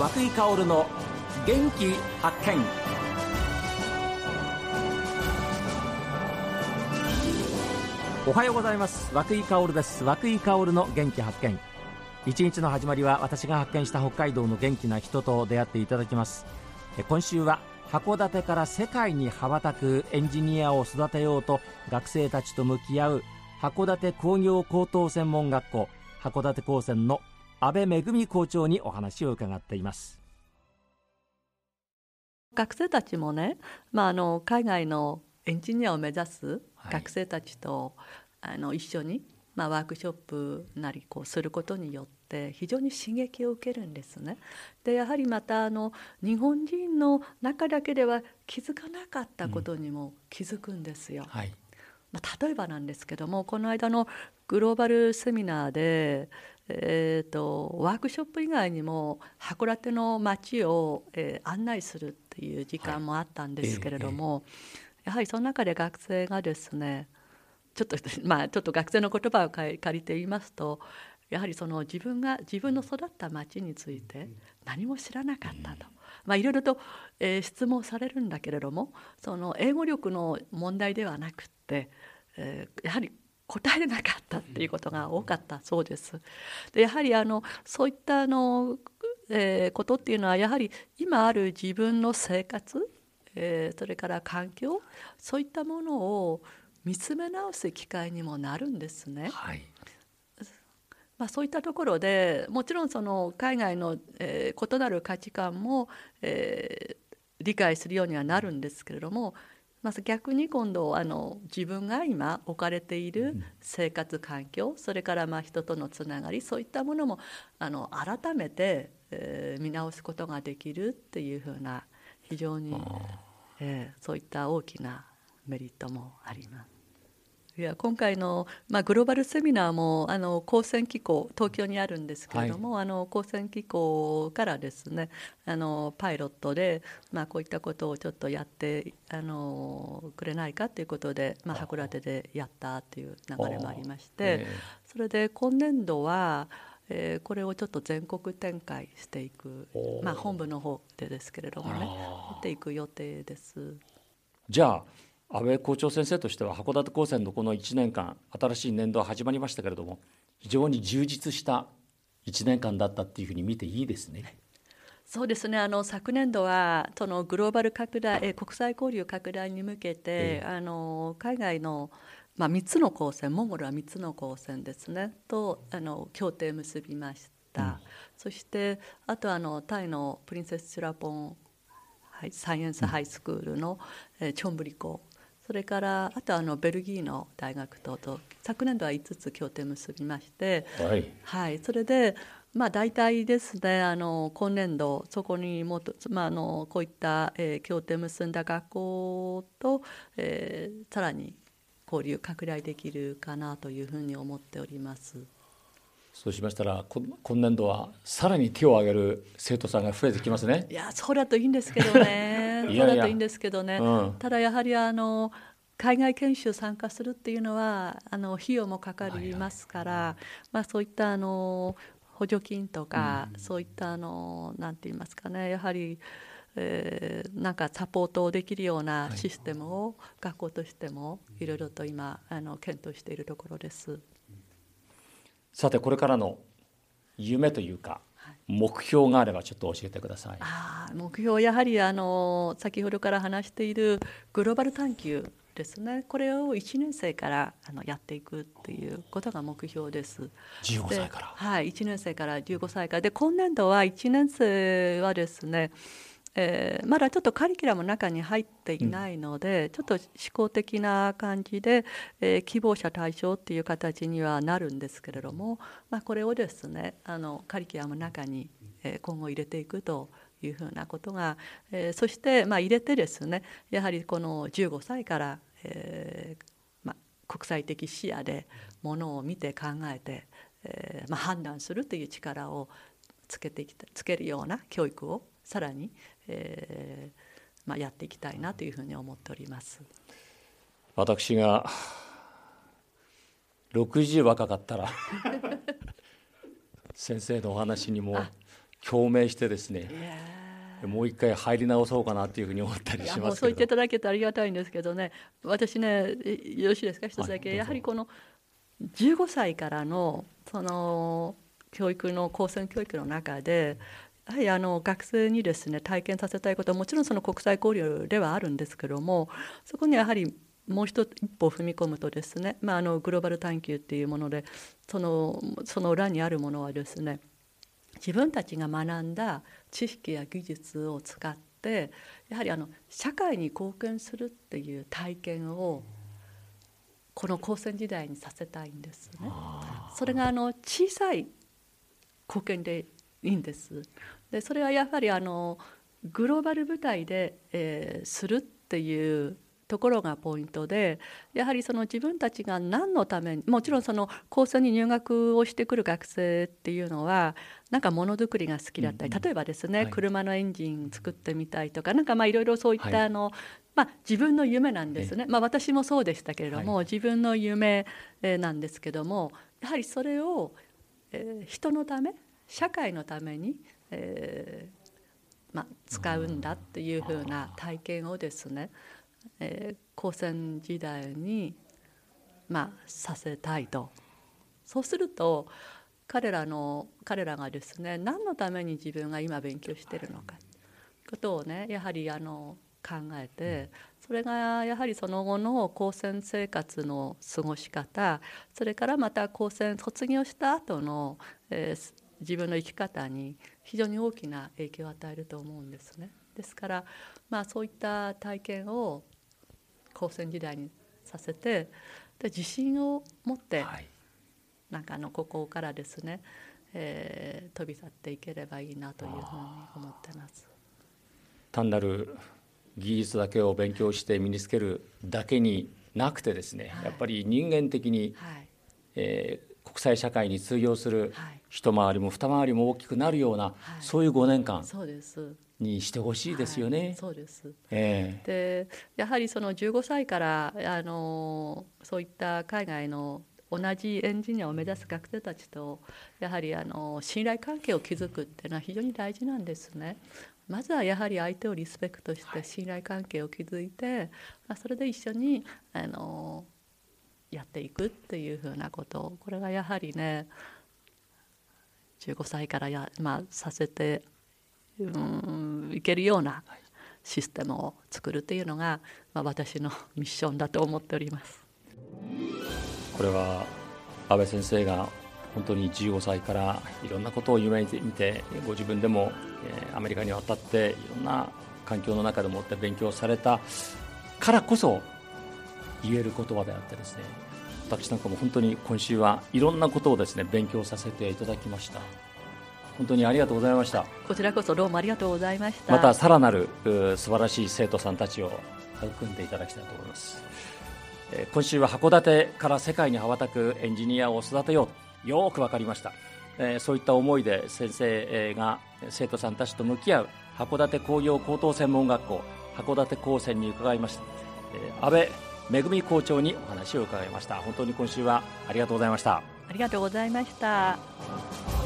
和井薫の元気発見。おはようございます。和井薫です。和井薫の元気発見。一日の始まりは私が発見した北海道の元気な人と出会っていただきます。今週は函館から世界に羽ばたくエンジニアを育てようと学生たちと向き合う函館工業高等専門学校函館高専の安倍恵校長にお話を伺っています学生たちもね、まあ、あの海外のエンジニアを目指す学生たちと、はい、あの一緒に、まあ、ワークショップなりこうすることによって非常に刺激を受けるんですね。でやはりまたあの日本人の中だけでは気づかなかったことにも気づくんですよ。うんはいまあ、例えばなんですけどもこの間のグローバルセミナーで、えーと、ワークショップ以外にも函館の街を、えー、案内するっていう時間もあったんですけれども、はい。えー、やはりその中で学生がですねちょっと まあちょっと学生の言葉を借りて言いますとやはりその自分が自分の育った町について何も知らなかったと。まあ、いろいろと、えー、質問されるんだけれどもその英語力の問題ではなくって、えー、やはり答えれなかったっていうことが多かったそうです。でやはりあのそういったあの、えー、ことっていうのはやはり今ある自分の生活、えー、それから環境そういったものを見つめ直す機会にもなるんですね。はいまあ、そういったところでもちろんその海外の、えー、異なる価値観も、えー、理解するようにはなるんですけれどもまず逆に今度あの自分が今置かれている生活環境、それからまあ人とのつながりそういったものもあの改めて、えー、見直すことができるっていうふうな非常に、えー、そういった大きなメリットもあります。いや今回の、まあ、グローバルセミナーもあの高専機構東京にあるんですけれども、はい、あの高専機構からですねあのパイロットで、まあ、こういったことをちょっとやってあのくれないかということで、まあ、函館でやったという流れもありまして、それで今年度はえー、これをちょっと全国展開していく、まあ、本部の方でですけれどもねやっていく予定です。じゃあ安倍校長先生としては函館高専のこの1年間新しい年度は始まりましたけれども非常に充実した1年間だったっていうふうに見ていいですね。そうですね。あの昨年度はそのグローバル拡大え国際交流拡大に向けて、えあの海外の、まあ、3つの高専モンゴルは3つの高専ですね。とあの協定結びました、うん、そしてあとあのタイのプリンセス・チュラポンサイエンスハイスクールの、うん、えチョンブリ校それからあとあのベルギーの大学等と昨年度は5つ協定結びまして、はい、はい、それでまあ大体ですねあの今年度そこにもと、まあ、あのこういった、えー、協定結んだ学校と、えー、さらに交流拡大できるかなというふうに思っております。そうしましたら今年度はさらに手を挙げる生徒さんが増えてきますね。いやそうだといいんですけどね。そうだといいんですけどね、うん、ただやはりあの海外研修参加するっていうのはあの費用もかかりますから、はいはい、まあ、そういったあの補助金とか、うん、そういったあのなんて言いますかね。やはり、えー、なんかサポートできるようなシステムを学校としてもいろいろと今あの検討しているところです。さてこれからの夢というか目標があればちょっと教えてください。あ目標やはりあの先ほどから話しているグローバル探求ですねこれを1年生からあのやっていくっていうことが目標です。15歳からはい1年生から15歳からで今年度は1年生はですねえー、まだちょっとカリキュラムの中に入っていないので、うん、ちょっと思考的な感じで、えー、希望者対象っていう形にはなるんですけれども、まあ、これをですねあのカリキュラムの中に、えー、今後入れていくというふうなことが、えー、そして、まあ、入れてですねやはりこの15歳から、えーまあ、国際的視野でものを見て考えて、えーまあ、判断するという力をつけてきつけるような教育をさらに、えーまあ、やっていきたいなというふうに思っております。私が60若かったら 先生のお話にも共鳴してですねもう一回入り直そうかなというふうに思ったりしますそう言っていただけてありがたいんですけどね。私ねよろしいですか一つだけ、はい、やはりこの15歳からのその教育の高専教育の中でやはりあの学生にですね体験させたいことはもちろんその国際交流ではあるんですけどもそこにやはりもう一歩踏み込むとですね、まあ、あのグローバル探求っていうものでそのその裏にあるものはですね自分たちが学んだ知識や技術を使ってやはりあの社会に貢献するっていう体験をこの高専時代にさせたいんですね。それがあの小さい貢献でいいんです。でそれはやはりあのグローバル舞台で、えー、するっていうところがポイントでやはりその自分たちが何のためにもちろんその高専に入学をしてくる学生っていうのはなんかものづくりが好きだったり、例えばですね、はい、車のエンジン作ってみたいとかなんかまあいろいろそういったあの、はい、まあ、自分の夢なんですね、まあ、私もそうでしたけれども、はい、自分の夢なんですけどもやはりそれを、えー、人のため社会のために、えーま、使うんだっていうふうな体験をですねえー、高専時代に、ま、させたいと。そうすると彼らの彼らがですね何のために自分が今勉強してるのか。ということをねやはりあの考えてそれがやはりその後の高専生活の過ごし方それからまた高専卒業した後の、えー、自分の生き方に非常に大きな影響を与えると思うんですね。ですから、まあ、そういった体験を高専時代にさせてで自信を持って、はい、なんかあのここからですね、えー、飛び去っていければいいなというふうに思ってます。単なる技術だけを勉強して身につけるだけになくてですね、はい、やっぱり人間的に、はい、えー、国際社会に通用する一回りも二回りも大きくなるような、そういう5年間にしてほしいですよね。はい、そうです。えー、でやはりその15歳からあのそういった海外の同じエンジニアを目指す学生たちとやはりあの信頼関係を築くっていうのは非常に大事なんですね。まずはやはり相手をリスペクトして信頼関係を築いて、まあ、それで一緒にあのやっていくっていうふうなことこれがやはりね15歳からや、まあ、させてうんいけるようなシステムを作るっていうのが、まあ、私のミッションだと思っております。これは安倍先生が本当に15歳からいろんなことを夢見てご自分でもアメリカに渡っていろんな環境の中でもって勉強されたからこそ言える言葉であってですね私なんかも本当に今週はいろんなことをですね勉強させていただきました。本当にありがとうございました。こちらこそどうもありがとうございました。またさらなる素晴らしい生徒さんたちを育んでいただきたいと思います。今週は函館から世界に羽ばたくエンジニアを育てようよく分かりました。そういった思いで先生が生徒さんたちと向き合う函館工業高等専門学校函館高専に伺いました。安倍めぐみ校長にお話を伺いました。本当に今週はありがとうございました。ありがとうございました。